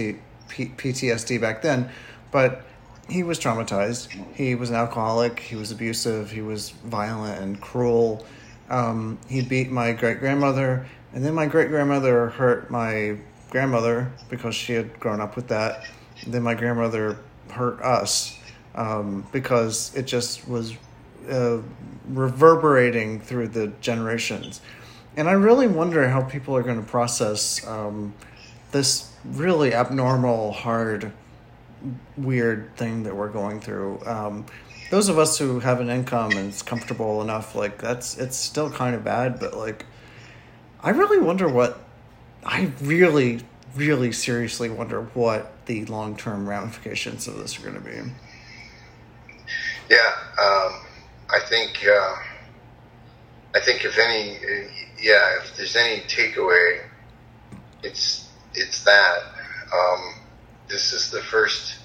S1: PTSD back then, but he was traumatized. He was an alcoholic. He was abusive. He was violent and cruel. Um, he beat my great grandmother, and then my great grandmother hurt my grandmother because she had grown up with that. Then my grandmother hurt us um, because it just was uh, reverberating through the generations. And I really wonder how people are going to process um, this really abnormal, hard weird thing that we're going through. Um, those of us who have an income and it's comfortable enough, like that's it's still kind of bad, but like I really wonder what I really, really seriously wonder what the long term ramifications of this are going to be.
S2: Yeah, um, I think uh, I think if any, yeah, if there's any takeaway, it's it's that. Um, this is the first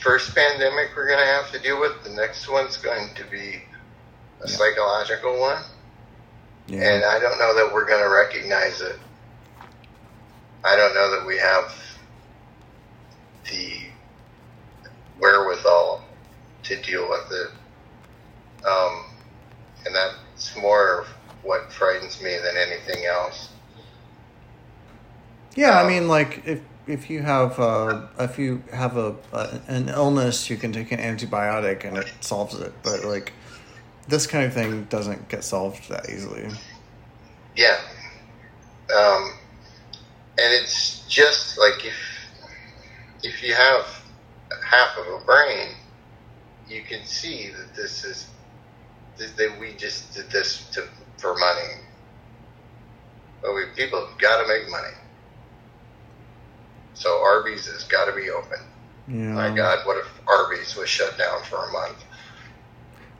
S2: first pandemic we're going to have to deal with. The next one's going to be a yeah. psychological one. Yeah. And I don't know that we're going to recognize it. I don't know that we have the wherewithal to deal with it. Um, and that's more what frightens me than anything else.
S1: Yeah, um, I mean, like if if you have uh, if you have a, a, an illness, you can take an antibiotic and it solves it. But like this kind of thing doesn't get solved that easily.
S2: Yeah, um, and it's just like if if you have half of a brain, you can see that this is that we just did this to, for money. But we people have got to make money. So Arby's has got to be open. Yeah. My God, what if Arby's was shut down for a month?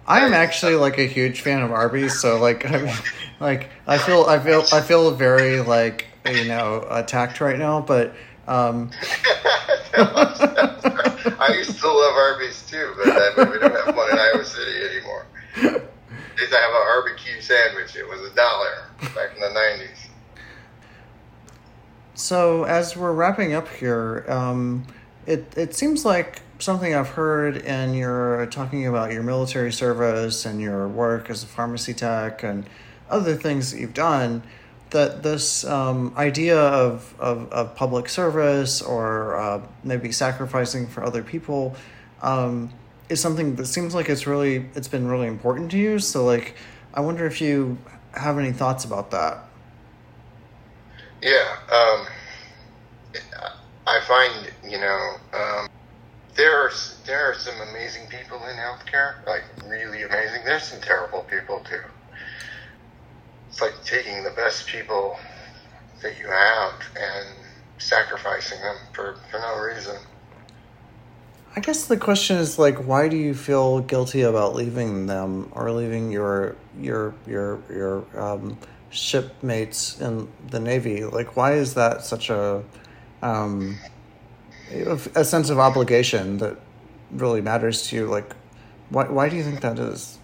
S1: I am actually like a huge fan of Arby's, so like, I mean, like I feel, I feel, I feel very like you know attacked right now. But um...
S2: I used to love Arby's too, but then we don't have one in Iowa City anymore. They used to have a barbecue sandwich. It was a dollar back in the nineties.
S1: So as we're wrapping up here, um, it it seems like something I've heard, and you're talking about your military service and your work as a pharmacy tech and other things that you've done. That this um, idea of, of, of public service or uh, maybe sacrificing for other people um, is something that seems like it's really it's been really important to you. So like, I wonder if you have any thoughts about that.
S2: Yeah, um, I find you know um, there are there are some amazing people in healthcare, like really amazing. There's some terrible people too. It's like taking the best people that you have and sacrificing them for, for no reason.
S1: I guess the question is like, why do you feel guilty about leaving them or leaving your your your your um, shipmates in the Navy. Like, why is that such a um, a sense of obligation that really matters to you? Like, why why do you think that is?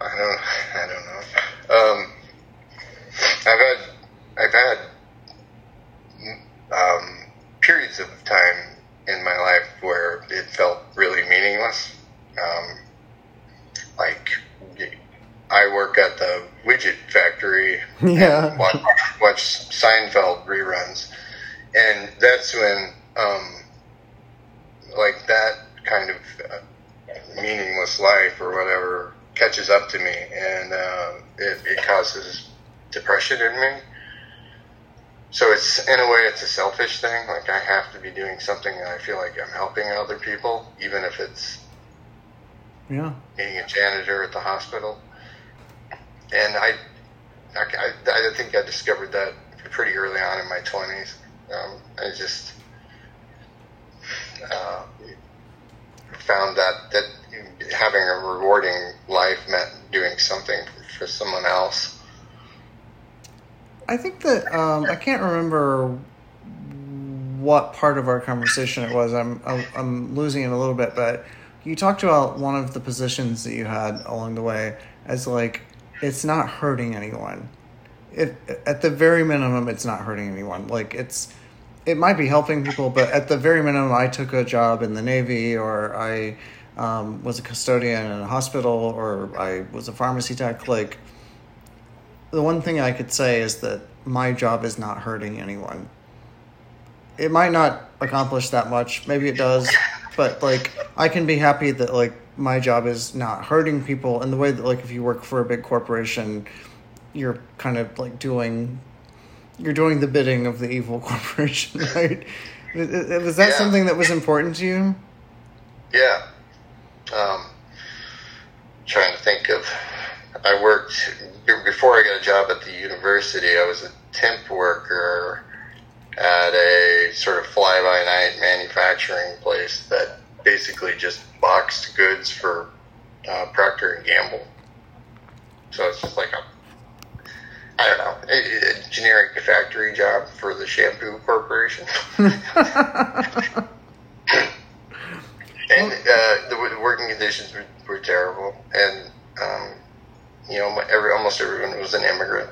S2: I don't I don't know. Um, I've had I've had um, periods of time in my life where it felt really meaningless. Um, like I work at the widget factory.
S1: Yeah.
S2: Watch, watch Seinfeld reruns, and that's when um, like that kind of uh, meaningless life or whatever catches up to me, and uh, it, it causes depression in me. So it's in a way it's a selfish thing. Like I have to be doing something that I feel like I'm helping other people, even if it's
S1: Yeah.
S2: being a janitor at the hospital. And I, I, I think I discovered that pretty early on in my twenties. Um, I just uh, found that that having a rewarding life meant doing something for someone else.
S1: I think that um, I can't remember what part of our conversation it was. I'm I'm losing it a little bit, but you talked about one of the positions that you had along the way as like it's not hurting anyone. It at the very minimum, it's not hurting anyone. Like it's it might be helping people, but at the very minimum, I took a job in the Navy or I um, was a custodian in a hospital or I was a pharmacy tech. Like the one thing I could say is that my job is not hurting anyone. It might not accomplish that much, maybe it does, but like I can be happy that like my job is not hurting people in the way that like if you work for a big corporation, you're kind of like doing you're doing the bidding of the evil corporation, right? Was that
S2: Yeah.
S1: something that was important to you?
S2: Yeah. Um, trying to think of. I worked before I got a job at the university. I was a temp worker at a sort of fly by night manufacturing place that basically just boxed goods for uh, Procter and Gamble. So it's just like a I don't know, a, a generic factory job for the shampoo corporation. and uh, the, working conditions were, were terrible, and um, you know, every almost everyone was an immigrant.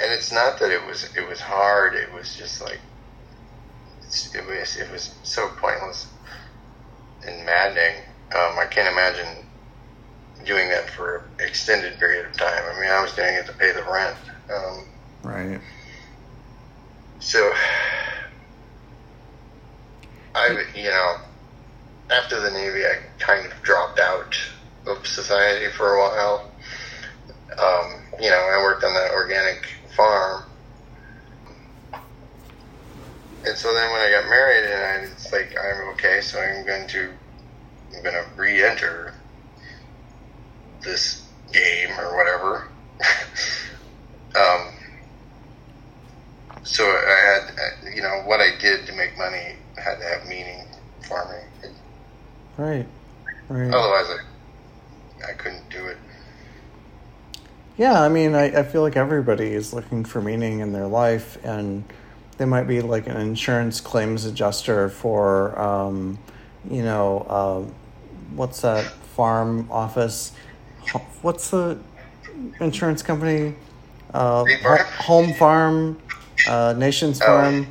S2: And it's not that it was it was hard; it was just like it was it was so pointless and maddening. Um, I can't imagine doing that for an extended period of time. I mean, I was doing it to pay the rent. Um,
S1: right.
S2: so, I, you know, after the Navy, I kind of dropped out of society for a while. Um, you know, I worked on that organic farm. And so then when I got married, and I, it's like, I'm okay, so I'm going to, I'm going to re-enter this game or whatever. um, so I had, uh, you know, what I did to make money had to have meaning for me.
S1: Right. Right.
S2: Otherwise, I, I couldn't do it.
S1: Yeah, I mean, I, I feel like everybody is looking for meaning in their life, and they might be like an insurance claims adjuster for, um, you know, uh, what's that farm office? What's the insurance company? Uh,
S2: State Farm?
S1: Ho- Home Farm, uh, Nations
S2: Oh.
S1: Farm.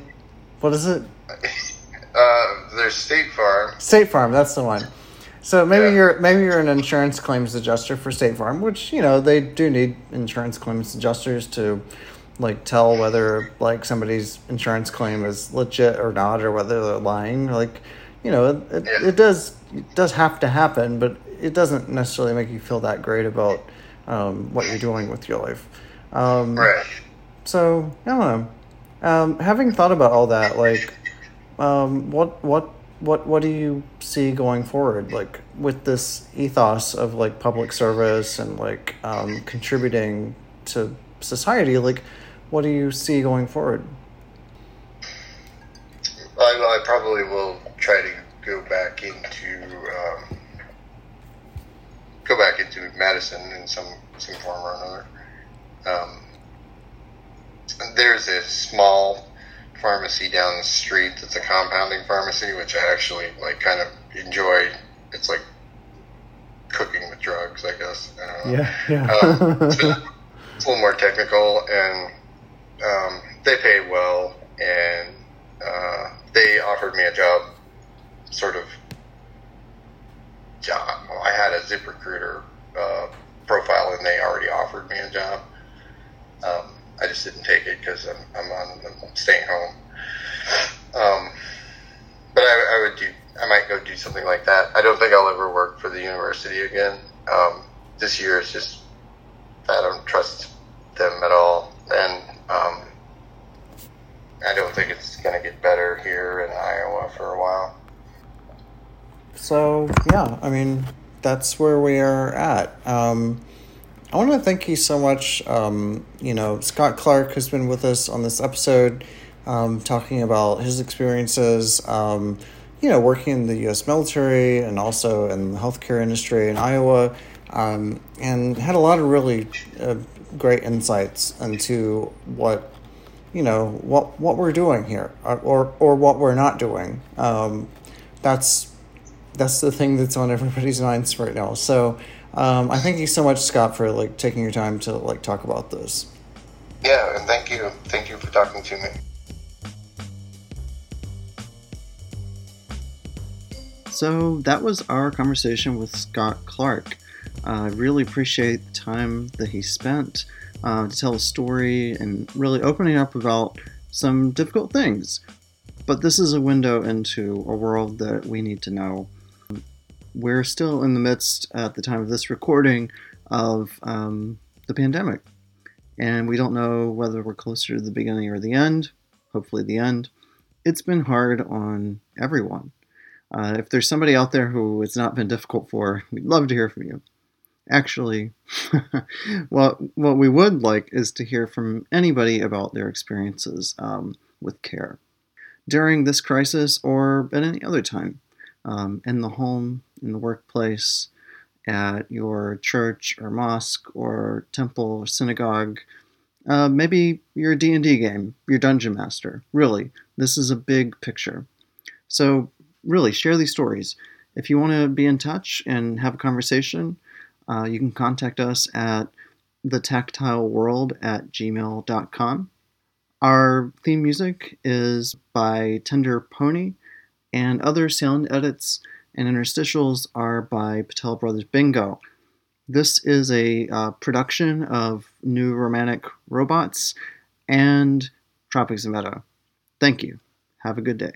S1: What is it?
S2: Uh, there's State Farm.
S1: State Farm, that's the one. So maybe
S2: Yeah.
S1: you're maybe you're an insurance claims adjuster for State Farm, which you know they do need insurance claims adjusters to like tell whether like somebody's insurance claim is legit or not, or whether they're lying. Like you know, it, it,
S2: Yeah.
S1: it does it does have to happen, but it doesn't necessarily make you feel that great about um, what you're doing with your life. Um,
S2: Right.
S1: so I don't know. Um, having thought about all that, like, um, what what what what do you see going forward, like with this ethos of like public service and like um, contributing to society? Like, what do you see going forward?
S2: I, I probably will try to go back into um, go back into medicine in some some form or another. Um, there's a small pharmacy down the street that's a compounding pharmacy, which I actually like kind of enjoy. It's like cooking with drugs, I guess. I don't know.
S1: yeah.
S2: Um, it's, a, it's a little more technical, and um, they pay well, and uh, they offered me a job, sort of job. Well, I had a ZipRecruiter uh, profile, and they already offered me a job. Um, I just didn't take it because I'm, I'm on I'm staying home. Um, but I, I, would do I might go do something like that. I don't think I'll ever work for the university again. Um, this year is just I don't trust them at all, and um, I don't think it's going to get better here in Iowa for a while.
S1: So yeah, I mean that's where we are at. Um, I want to thank you so much. Um, you know, Scott Clark has been with us on this episode, um, talking about his experiences. Um, you know, working in the U.S. military and also in the healthcare industry in Iowa, um, and had a lot of really uh, great insights into what you know what what we're doing here or or, or what we're not doing. Um, that's that's the thing that's on everybody's minds right now. So um, I thank you so much, Scott, for like taking your time to like talk about this.
S2: Yeah, and thank you, thank you for talking to me.
S1: So that was our conversation with Scott Clark. Uh, I really appreciate the time that he spent uh, to tell a story and really opening up about some difficult things. But this is a window into a world that we need to know we're still in the midst, at the time of this recording, of um, the pandemic. And we don't know whether we're closer to the beginning or the end, hopefully, the end. It's been hard on everyone. Uh, if there's somebody out there who it's not been difficult for, we'd love to hear from you. Actually, what, what we would like is to hear from anybody about their experiences um, with care during this crisis or at any other time um, in the home, in the workplace, at your church or mosque or temple or synagogue. Uh, maybe your D&D game, your dungeon master. Really, this is a big picture. So really, share these stories. If you want to be in touch and have a conversation, uh, you can contact us at thetactileworld at gmail.com. Our theme music is by Tender Pony, and other sound edits and interstitials are by Patel Brothers Bingo. This is a uh, production of New Romantic Robots and Tropics of Meta. Thank you. Have a good day.